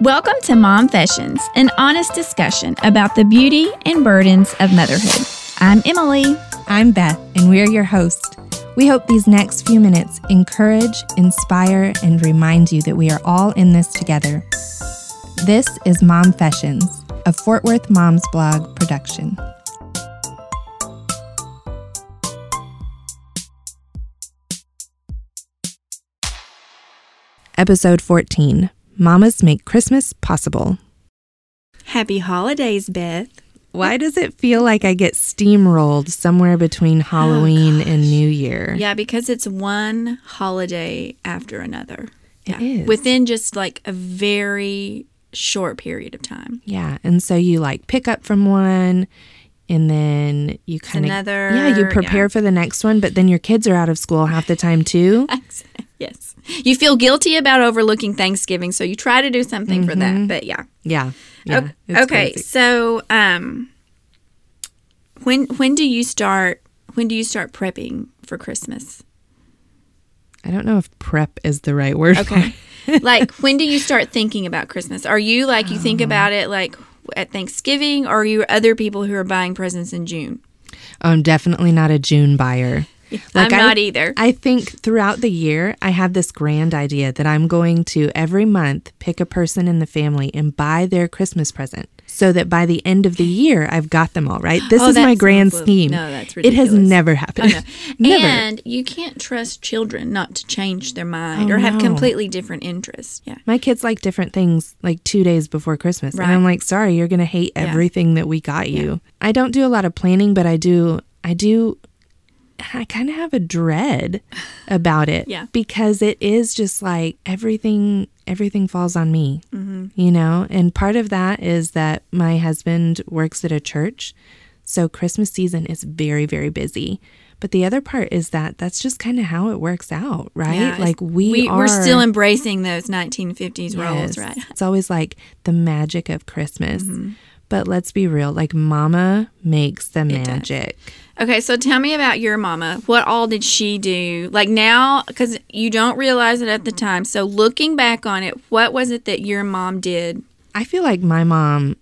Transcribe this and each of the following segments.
Welcome to Mom Fashions, an honest discussion about the beauty and burdens of motherhood. I'm Emily. I'm Beth, and we're your host. We hope these next few minutes encourage, inspire, and remind you that we are all in this together. This is Mom Fashions, a Fort Worth Moms blog production. Episode 14 Mamas Make Christmas Possible. Happy holidays, Beth. Why does it feel like I get steamrolled somewhere between oh, Halloween and New Year? Yeah, because it's one holiday after another. It yeah. is. Within just like a very short period of time. Yeah. And so you like pick up from one and then you kind of another, Yeah, you prepare yeah. for the next one, but then your kids are out of school half the time too. yes. You feel guilty about overlooking Thanksgiving, so you try to do something for that. Mm-hmm. But yeah. Yeah. Yeah. okay. okay. So, um when when do you start when do you start prepping for Christmas? I don't know if prep is the right word. for Okay. it. like when do you start thinking about Christmas? Are you like you think um. about it like at Thanksgiving or are you other people who are buying presents in June? I'm definitely not a June buyer. I'm I- not either. I think throughout the year, I have this grand idea that I'm going to every month pick a person in the family and buy their Christmas present so that by the end of the year, I've got them all, right? This Oh, is my grand scheme. no, that's ridiculous. It has never happened. never. And you can't trust children not to change their mind Oh, or have no. completely different interests. Yeah. my kids like different things like two days before Christmas. Right. And I'm like, sorry, you're going to hate everything that we got you. I don't do a lot of planning, but I do, I do, I kind of have a dread about it. Yeah. Because it is just like everything, everything falls on me, Mm-hmm. you know? And part of that is that my husband works at a church. So Christmas season is very, very busy. But the other part is that that's just kind of how it works out, right? Yeah, like we, we are we're still embracing those 1950s roles, right? It's always like the magic of Christmas. Mm-hmm. But let's be real, like mama makes the does. magic. Okay, so tell me about your mama. What all did she do? Like now, because you don't realize it at the time. So looking back on it, what was it that your mom did? I feel like my mom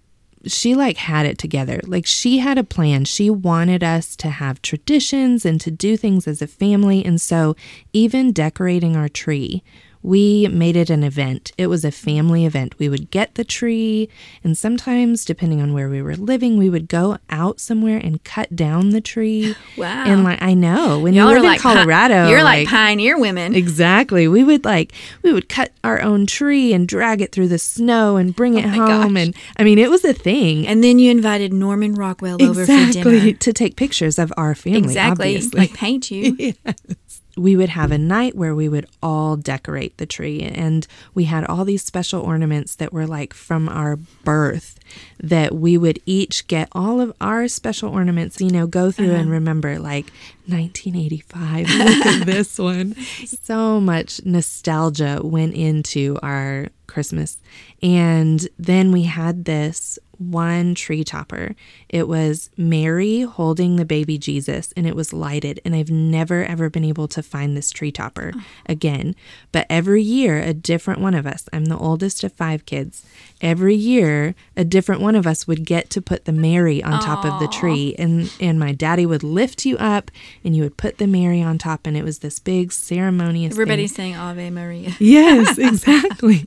she like had it together. Like she had a plan. She wanted us to have traditions and to do things as a family. And so even decorating our tree, we made it an event. It was a family event. We would get the tree, and sometimes, depending on where we were living, we would go out somewhere and cut down the tree. Wow. And like I know when Y'all you are live in like pi- Colorado, you're like, pioneer women. Exactly. We would like we would cut our own tree and drag it through the snow and bring oh it Oh home gosh. and I mean it was a thing. And then you invited Norman Rockwell over for dinner. to take pictures of our family. Exactly, obviously. like paint you. we would have a night where we would all decorate the tree. And we had all these special ornaments that were like from our birth that we would each get all of our special ornaments you know go through Uh-huh. and remember like 1985 look at this one. So much nostalgia went into our christmas. And then we had this one tree topper. It was Mary holding the baby Jesus and it was lighted. And I've never ever been able to find this tree topper again. But every year, a different one of us, I'm the oldest of five kids, every year, a different one of us would get to put the Mary on top of the tree. And, and my daddy would lift you up and you would put the Mary on top. And it was this big ceremonious thing. Everybody's saying Ave Maria. Yes, exactly.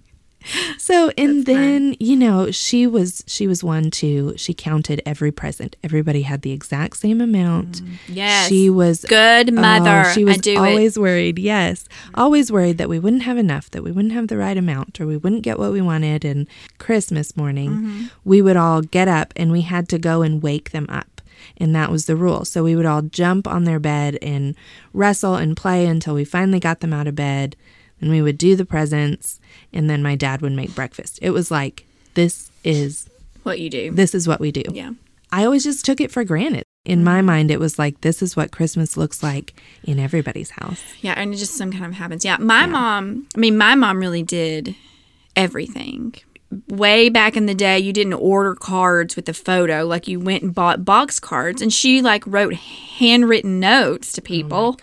So and then you know she was she was one too. She counted every present. Everybody had the exact same amount. Yes. She was Good oh, mother. she was do it. always worried. Yes, always worried that we wouldn't have enough, that we wouldn't have the right amount, or we wouldn't get what we wanted. And Christmas morning, Mm-hmm. we would all get up and we had to go and wake them up. And that was the rule. So we would all jump on their bed and wrestle and play until we finally got them out of bed. And we would do the presents, and then my dad would make breakfast. It was like, this is what you do. this is what we do. yeah. I always just took it for granted. In my mm-hmm. mind, it was like, this is what Christmas looks like in everybody's house. Yeah, and it just some kind of happens. Yeah, my mom. I mean, my mom really did everything. Way back in the day, you didn't order cards with a photo. Like you went and bought box cards, and she like wrote handwritten notes to oh people.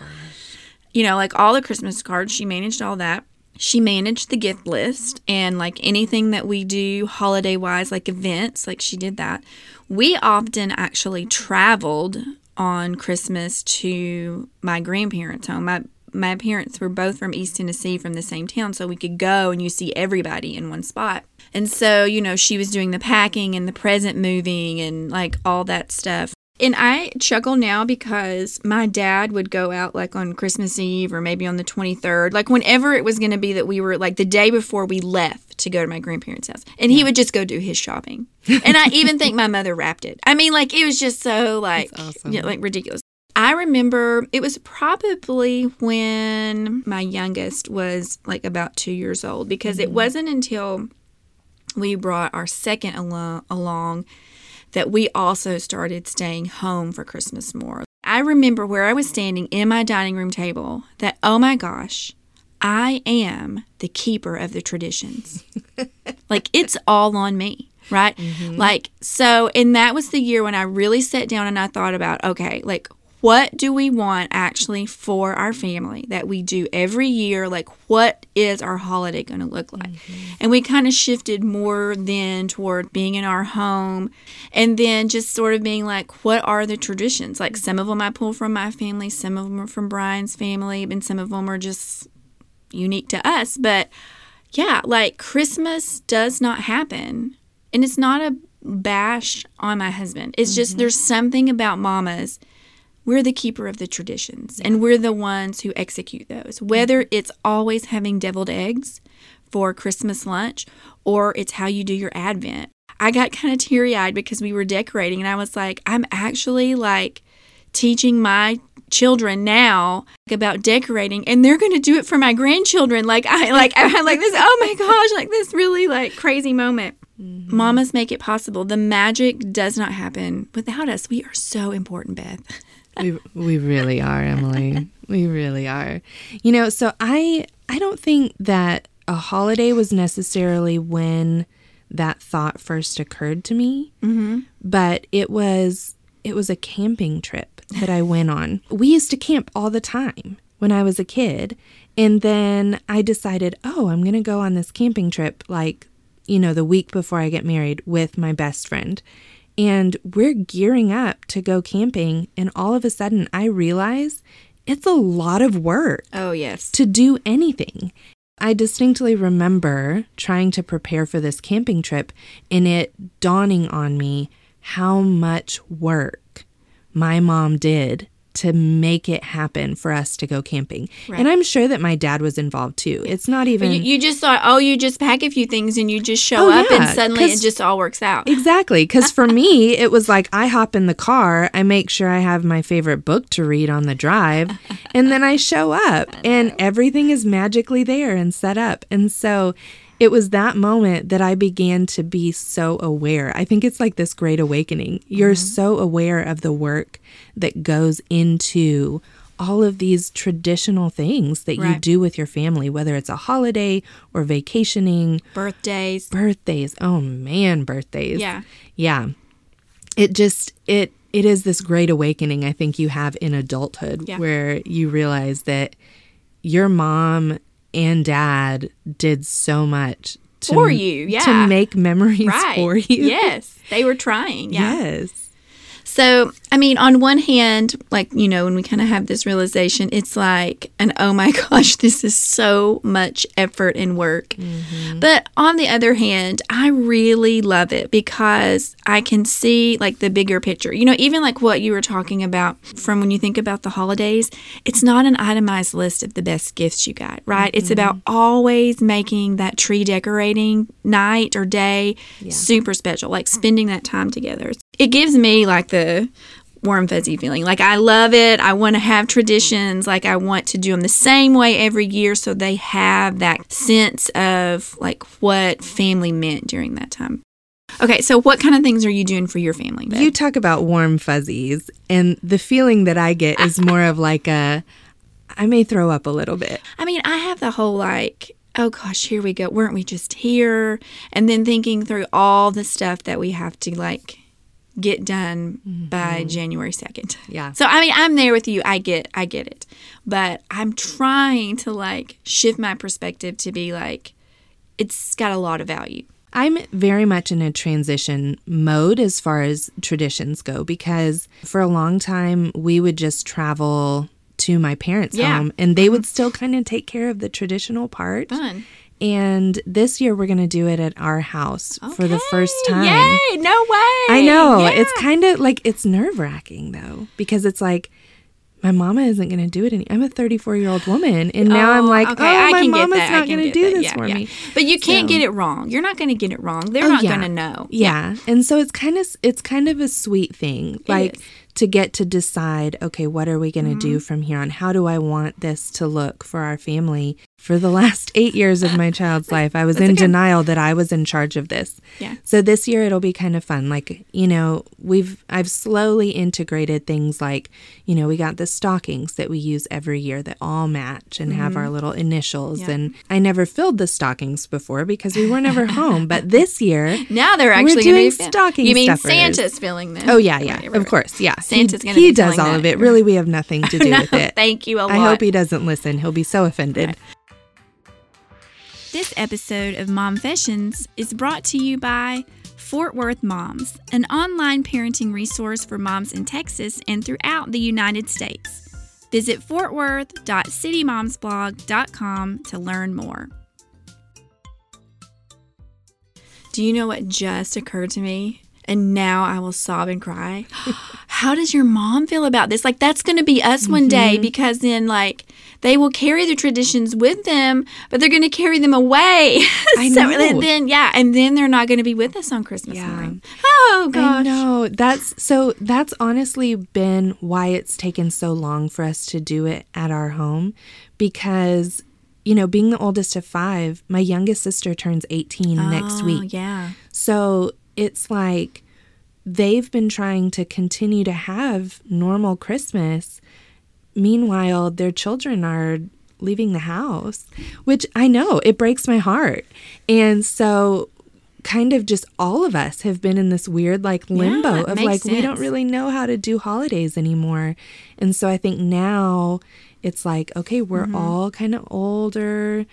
You know, like all the Christmas cards. She managed all that. she managed the gift list and like anything that we do holiday wise, like events, like she did that. We often actually traveled on Christmas to my grandparents' home. My my parents were both from East Tennessee from the same town, so we could go and you see everybody in one spot. And so, you know, she was doing the packing and the present moving and like all that stuff. And I chuckle now because my dad would go out like on Christmas Eve or maybe on the 23rd, like whenever it was going to be that we were like the day before we left to go to my grandparents' house. And he would just go do his shopping. And I even think my mother wrapped it. I mean, like it was just so like, awesome. yeah, like ridiculous. I remember it was probably when my youngest was like about two years old because it mm-hmm. wasn't until we brought our second along, along that we also started staying home for Christmas more. I remember where I was standing in my dining room table that, oh my gosh, I am the keeper of the traditions. like it's all on me, right? Mm-hmm. Like, so, and that was the year when I really sat down and I thought about, okay, like, what do we want actually for our family that we do every year? Like, what is our holiday going to look like? Mm-hmm. And we kind of shifted more then toward being in our home and then just sort of being like, what are the traditions? Like, some of them I pull from my family, some of them are from Brian's family, and some of them are just unique to us. But yeah, like Christmas does not happen. And it's not a bash on my husband. It's just mm-hmm. there's something about mamas. We're the keeper of the traditions and we're the ones who execute those. Whether it's always having deviled eggs for Christmas lunch or it's how you do your advent. I got kind of teary eyed because we were decorating and I was like, I'm actually like teaching my children now about decorating and they're going to do it for my grandchildren. Like i like i had like this oh my gosh like this really like crazy moment. Mm-hmm. Mamas make it possible. The magic does not happen without us. We are so important beth we we really are, Emily. We really are. You know, so I I don't think that a holiday was necessarily when that thought first occurred to me, mm-hmm. but it was it was a camping trip that I went on. We used to camp all the time when I was a kid, and then I decided, oh, I'm gonna go on this camping trip, like you know, the week before I get married with my best friend. And we're gearing up to go camping. And all of a sudden, I realize it's a lot of work oh yes to do anything. I distinctly remember trying to prepare for this camping trip and it dawning on me how much work my mom did to make it happen for us to go camping. And I'm sure that my dad was involved too. It's not even you, you just thought oh you just pack a few things and you just show Oh, up and suddenly it just all works out Exactly. Because for me, it was like I hop in the car, I make sure I have my favorite book to read on the drive, and then I show up, and everything is magically there and set up. And so it was that moment that I began to be so aware. I think it's like this great awakening. You're mm-hmm. so aware of the work that goes into all of these traditional things that you do with your family, whether it's a holiday or vacationing, birthdays birthdays. Oh man, birthdays. yeah Yeah. It just it it is this great awakening I think you have in adulthood Yeah. where you realize that your mom and dad did so much to, For you, yeah. to make memories right for you. yes they were trying yeah Yes. So, I mean, on one hand, like, you know, when we kind of have this realization, it's like, an oh my gosh, this is so much effort and work. Mm-hmm. But on the other hand, I really love it because I can see like the bigger picture. You know, even like what you were talking about from when you think about the holidays, it's not an itemized list of the best gifts you got, right? It's mm-hmm. about always making that tree decorating night or day super special, like spending that time together. It gives me like the warm fuzzy feeling. Like I love it. I want to have traditions. Like I want to do them the same way every year so they have that sense of like what family meant during that time. Okay, so what kind of things are you doing for your family? Beth? You talk about warm fuzzies and the feeling that I get is more of like a I may throw up a little bit. I mean, I have the whole like, oh gosh, here we go. Weren't we just here? And then thinking through all the stuff that we have to like get done mm-hmm. by mm-hmm. January 2nd. Yeah. So I mean, I'm there with you. I get I get it. But I'm trying to like shift my perspective to be like it's got a lot of value. I'm very much in a transition mode as far as traditions go because for a long time we would just travel to my parents' Yeah. home and they mm-hmm. would still kind of take care of the traditional part. Fun. And this year we're going to do it at our house for the first time. Yay! No way. I know. Yeah. It's kind of like it's nerve wracking though, because it's like my mama isn't going to do it any. I'm a 34 year old woman, and now I'm Oh, like, okay, oh, I my can mama's. Not going to get do that. this Yeah, for yeah. me. But you can't So- get it wrong. You're not going to get it wrong. They're Oh, not yeah. going to know. Yeah. And so it's kind of it's kind of a sweet thing. like to get to decide, okay, what are we going to Mm-hmm. do from here on? How do I want this to look for our family? For the last 8 years of my child's life, I was in okay. denial that I was in charge of this. Yeah. So this year it'll be kind of fun. Like, you know, we've I've slowly integrated things like, you know, we got the stockings that we use every year that all match and have our little initials Mm-hmm. Yeah. and I never filled the stockings before because we were never home, but this year Now they're actually doing be stocking You mean stuffers. Santa's filling them? Oh yeah, yeah, Right, right, of course, yeah. Santa's he, gonna he does all of it. Really, we have nothing to do No, with it. thank you a I lot. I hope he doesn't listen. He'll be so offended. This episode of Mom Fashions is brought to you by Fort Worth Moms, an online parenting resource for moms in Texas and throughout the United States. Visit fortworth.citymomsblog.com to learn more. Do you know what just occurred to me? And now I will sob and cry. How does your mom feel about this? Like, that's going to be us one day mm-hmm. because then, like, they will carry the traditions with them, but they're going to carry them away. I so, know. And then, yeah, and then they're not going to be with us on Christmas Yeah. morning. Oh, gosh. I know. That's so that's honestly been why it's taken so long for us to do it at our home because you know, being the oldest of 5, my youngest sister turns 18 next Oh, week. Yeah. So it's like they've been trying to continue to have normal Christmas. Meanwhile, their children are leaving the house, which I know it breaks my heart. And so, kind of just all of us have been in this weird like limbo it of like, we don't really know how to do holidays anymore. And so, I think now it's like, okay, we're Mm-hmm. all kind of older.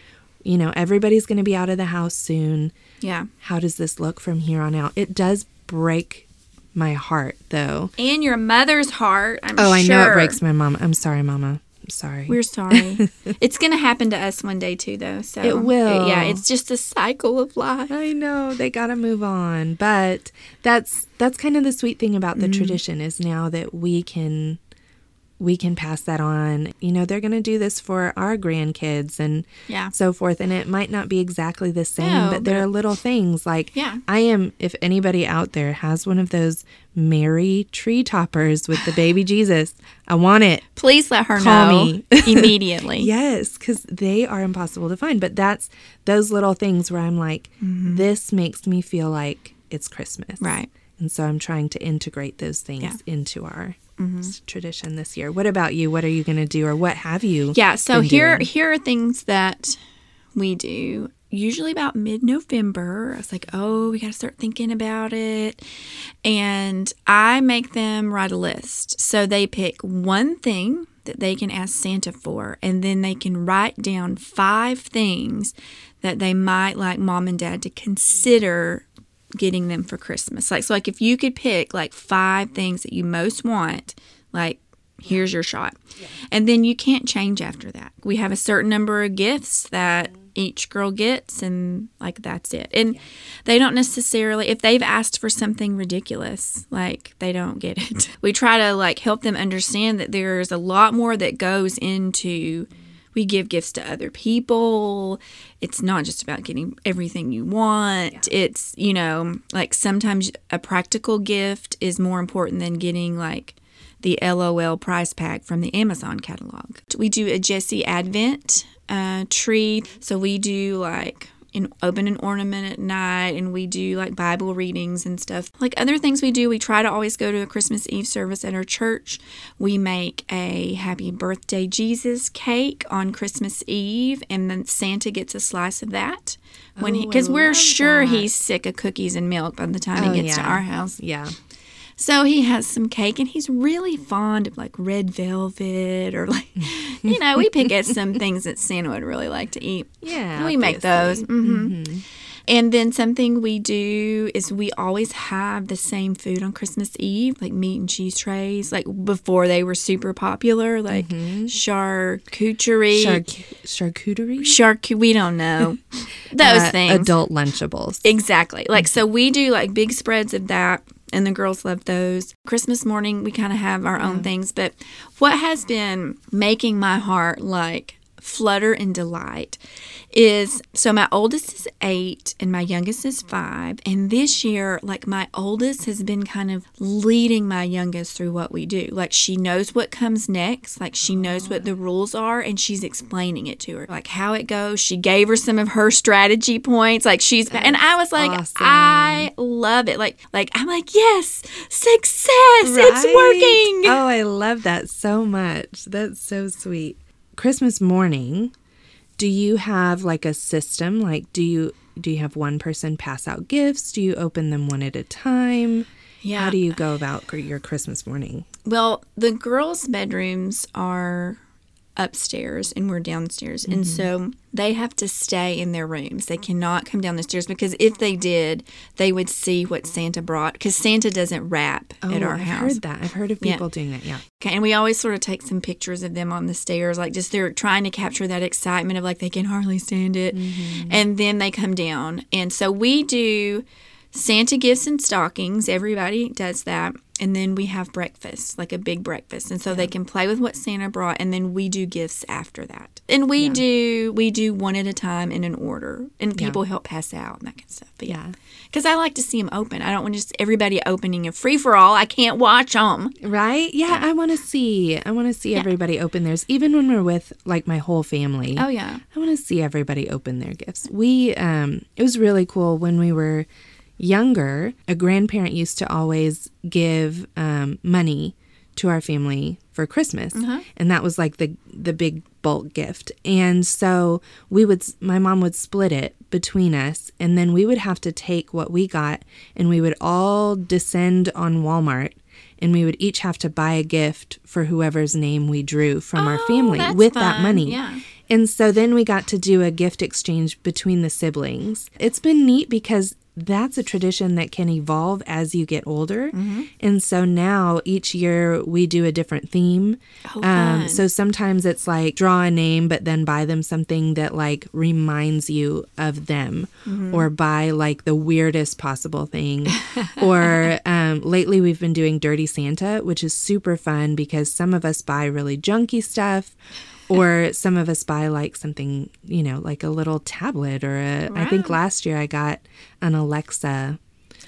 You know, everybody's going to be out of the house soon Yeah. how does this look from here on out? It does break my heart, though. And your mother's heart. I'm Oh, I know it breaks my mama. I'm sorry, mama. I'm sorry. We're sorry. it's to happen to us one day too, though. So It will. Yeah, it's just a cycle of life. I know they got to move on, but that's that's kind of the sweet thing about the mm-hmm. tradition is now that we can we can pass that on. You know, they're going to do this for our grandkids and Yeah. so forth and it might not be exactly the same, No, but there but- are little things like Yeah. I am if anybody out there has one of those Mary tree toppers with the baby Jesus, I want it. Please let her Call know me. immediately. Yes, because they are impossible to find. But that's those little things where I'm like, mm-hmm. this makes me feel like it's Christmas. Right. And so I'm trying to integrate those things Yeah. into our Mm-hmm. s- tradition this year. What about you? What are you going to do or what have you? Yeah, so here doing? here are things that we do. Usually about mid-November, I was like, "Oh, we got to start thinking about it." And I make them write a list. So they pick one thing that they can ask Santa for, and then they can write down five things that they might like mom and dad to consider getting them for Christmas. Like so like if you could pick like five things that you most want, like here's your shot. And then you can't change after that. We have a certain number of gifts that mm-hmm. each girl gets and like that's it. And they don't necessarily if they've asked for something ridiculous, like they don't get it. We try to like help them understand that there's a lot more that goes into we give gifts to other people. It's not just about getting everything you want. It's, you know, like sometimes a practical gift is more important than getting like the LOL Surprise pack from the Amazon catalog. We do a Jesse Advent uh, tree. So we do like an open an ornament at night and we do like Bible readings and stuff. Like other things we do, we try to always go to a Christmas Eve service at our church. We make a happy birthday Jesus cake on Christmas Eve and then Santa gets a slice of that. When he Oh, I because we're sure that. he's sick of cookies and milk by the time Oh, he gets to our house. Yeah. So he has some cake and he's really fond of like red velvet or like, you know, we pick at some things that Santa would really like to eat. Yeah. And we make those. hmm And then something we do is we always have the same food on Christmas Eve, like meat and cheese trays, like before they were super popular, like charcuterie. Char- charcuterie? Charcu- we don't know. Those Uh, things. Adult Lunchables. Exactly. Like, so we do like big spreads of that, and the girls love those. Christmas morning, we kind of have our own things. But what has been making my heart like flutter and delight is so my oldest is eight and my youngest is five. And this year, like, my oldest has been kind of leading my youngest through what we do. Like, she knows what comes next, like, she knows what the rules are, and she's explaining it to her, like how it goes. She gave her some of her strategy points. Like, she's, and I was like, awesome. I love it. Like, like I'm like, yes, success, it's working. Oh, I love that so much. That's so sweet. Christmas morning, do you have like a system? Like do you do you have one person pass out gifts? Do you open them one at a time? Yeah. How do you go about your Christmas morning? Well, the girls' bedrooms are upstairs and we're downstairs. And mm-hmm. so they have to stay in their rooms. They cannot come down the stairs because if they did, they would see what Santa brought because Santa doesn't wrap at oh, our Oh, I've house. heard that. I've heard of Yeah. people doing that. Yeah. Okay, and we always sort of take some pictures of them on the stairs, like just they're trying to capture that excitement of like they can hardly stand it. Mm-hmm. And then they come down. And so we do Santa gifts and stockings. Everybody does that. And then we have breakfast, like a big breakfast. And so they can play with what Santa brought and then we do gifts after that. And we do we do one at a time in an order. And people help pass out and that kind of stuff. But yeah. Yeah. Because I like to see them open. I don't want just everybody opening a free for all. I can't watch them. Right? Yeah, I want to see. I want to see everybody open theirs even when we're with like my whole family. Oh, yeah. I want to see everybody open their gifts. We um it was really cool when we were younger. A grandparent used to always give um, money to our family for Christmas, and that was like the the big bulk gift. And so we would, my mom would split it between us, and then we would have to take what we got, and we would all descend on Walmart. And we would each have to buy a gift for whoever's name we drew from our Oh, family that's with that money. Yeah. And so then we got to do a gift exchange between the siblings. It's been neat because that's a tradition that can evolve as you get older. Mm-hmm. And so now each year we do a different theme. Oh, um, so sometimes it's like draw a name, but then buy them something that like reminds you of them, Mm-hmm. or buy like the weirdest possible thing. or um, lately we've been doing Dirty Santa, which is super fun because some of us buy really junky stuff. Or some of us buy like something, you know, like a little tablet or I think last year I got an Alexa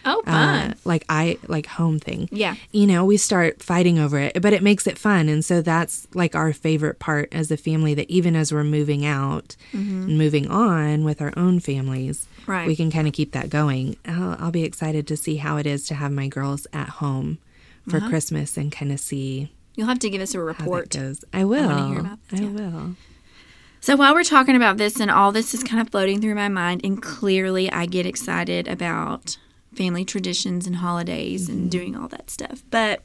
Oh, uh, fun. like I like home thing. Yeah. You know, we start fighting over it, but it makes it fun, and so that's like our favorite part as a family. That even as we're moving out and moving on with our own families, Right. we can kind of keep that going. I'll, I'll be excited to see how it is to have my girls at home for Christmas and kind of see You'll have to give us a report. I will. about this, I yeah. will. So while we're talking about this and all this is kind of floating through my mind, and clearly I get excited about family traditions and holidays Mm-hmm. and doing all that stuff. But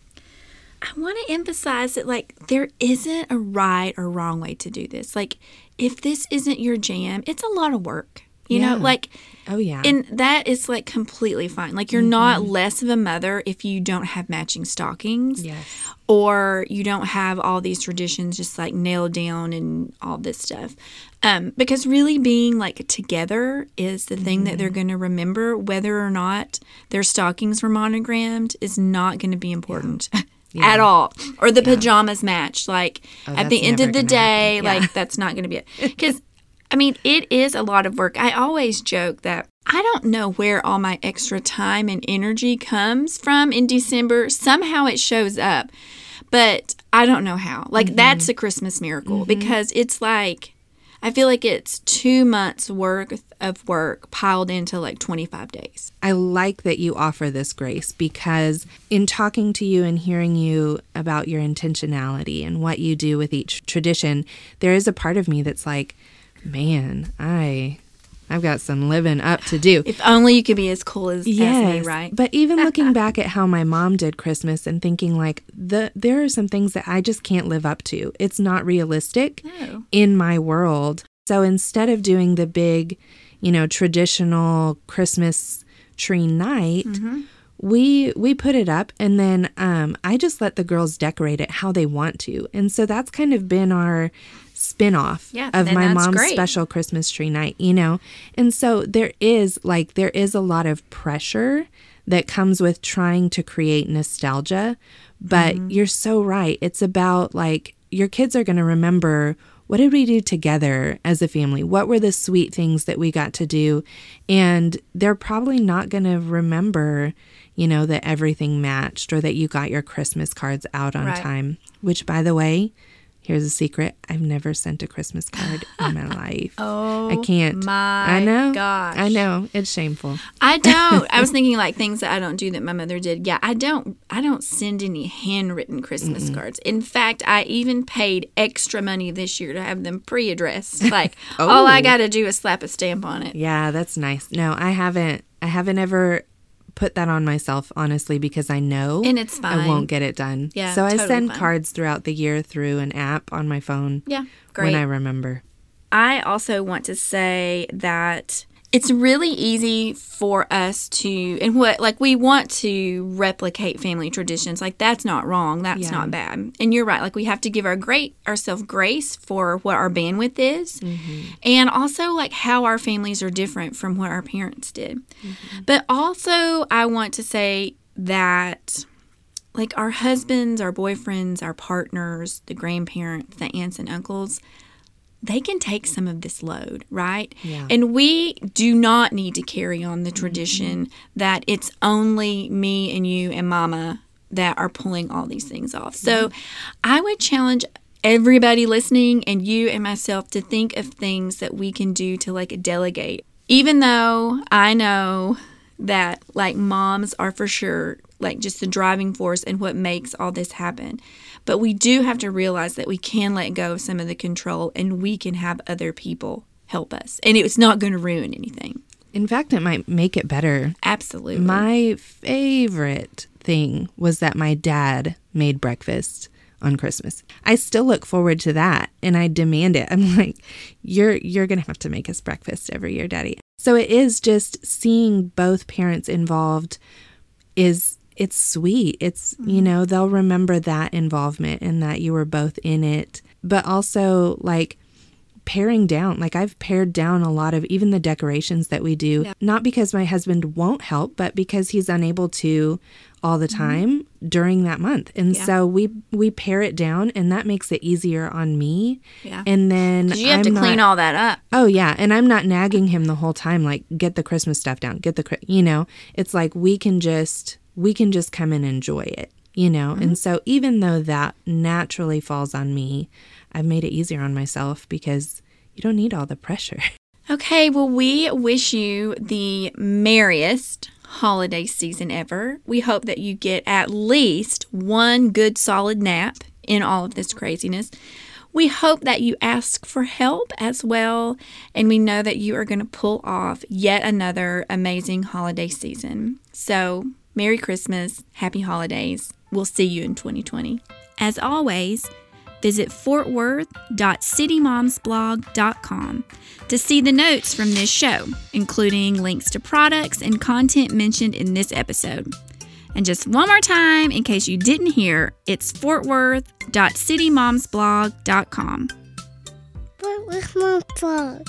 I want to emphasize that like there isn't a right or wrong way to do this. Like if this isn't your jam, it's a lot of work. You know, like Oh yeah. and that is like completely fine. Like you're not less of a mother if you don't have matching stockings yes. or you don't have all these traditions just like nailed down and all this stuff. Um, because really being like together is the thing that they're going to remember. Whether or not their stockings were monogrammed is not going to be important. At all, or the pajamas matched. Like at the end of the day. Yeah. like that's not going to be it. Because I mean, it is a lot of work. I always joke that I don't know where all my extra time and energy comes from in December. Somehow it shows up, but I don't know how. Like, mm-hmm. that's a Christmas miracle mm-hmm. because it's like, I feel like it's two months' worth of work piled into like 25 days. I like that you offer this grace because in talking to you and hearing you about your intentionality and what you do with each tradition, there is a part of me that's like, man, I I've got some living up to do. If only you could be as cool as, as me, right? But even looking back at how my mom did Christmas and thinking like the there are some things that I just can't live up to. It's not realistic No. in my world. So instead of doing the big, you know, traditional Christmas tree night, Mm-hmm. we we put it up and then um, I just let the girls decorate it how they want to. And so that's kind of been our spin-off Yeah, of my mom's great. special Christmas tree night, you know? And so there is like there is a lot of pressure that comes with trying to create nostalgia, but Mm-hmm. you're so right. It's about like your kids are going to remember what did we do together as a family? What were the sweet things that we got to do? And they're probably not going to remember, you know, that everything matched or that you got your Christmas cards out on Right. time, which by the way, Here's a secret. I've never sent a Christmas card in my life. Oh, I can't. my I know. gosh. I know. It's shameful. I don't. I was thinking like things that I don't do that my mother did. Yeah, I don't. I don't send any handwritten Christmas cards. In fact, I even paid extra money this year to have them pre-addressed. Like oh. all I Oh. got to do is slap a stamp on it. Yeah, that's nice. No, I haven't. I haven't ever put that on myself, honestly, because I know And it's I won't get it done. Yeah, So I totally send fine. cards throughout the year through an app on my phone Yeah, great. when I remember. I also want to say that it's really easy for us to and what like we want to replicate family traditions. Like that's not wrong. That's Yeah. not bad. And you're right. Like we have to give our great ourselves grace for what our bandwidth is mm-hmm. and also like how our families are different from what our parents did. Mm-hmm. But also i want to say that like our husbands our boyfriends our partners the grandparents the aunts and uncles they can take some of this load, right? Yeah. And we do not need to carry on the tradition mm-hmm. that it's only me and you and mama that are pulling all these things off. So mm-hmm. I would challenge everybody listening and you and myself to think of things that we can do to like delegate. Even though I know that like moms are for sure like just the driving force and what makes all this happen. But we do have to realize that we can let go of some of the control and we can have other people help us. And it's not going to ruin anything. In fact, it might make it better. Absolutely. My favorite thing was that my dad made breakfast on Christmas. I still look forward to that and I demand it. I'm like, you're you're going to have to make us breakfast every year, daddy. So it is just seeing both parents involved is it's sweet. It's, you mm-hmm. know, they'll remember that involvement and that you were both in it. But also like paring down. Like I've pared down a lot of even the decorations that we do, not because my husband won't help, but because he's unable to all the mm-hmm. time during that month. And Yeah. so we we pare it down and that makes it easier on me. Yeah. And then you have I'm to not- clean all that up. Oh yeah, and I'm not nagging him the whole time like get the Christmas stuff down, get the Chri-" you know. It's like we can just we can just come and enjoy it, you know. Mm-hmm. And so even though that naturally falls on me, I've made it easier on myself because you don't need all the pressure. Okay, well, we wish you the merriest holiday season ever. We hope that you get at least one good solid nap in all of this craziness. We hope that you ask for help as well, and we know that you are going to pull off yet another amazing holiday season. So, Merry Christmas, Happy Holidays. We'll see you in 2020. As always, visit fortworth.citymomsblog.com to see the notes from this show, including links to products and content mentioned in this episode. And just one more time, in case you didn't hear, it's fortworth.citymomsblog.com. What was my fault?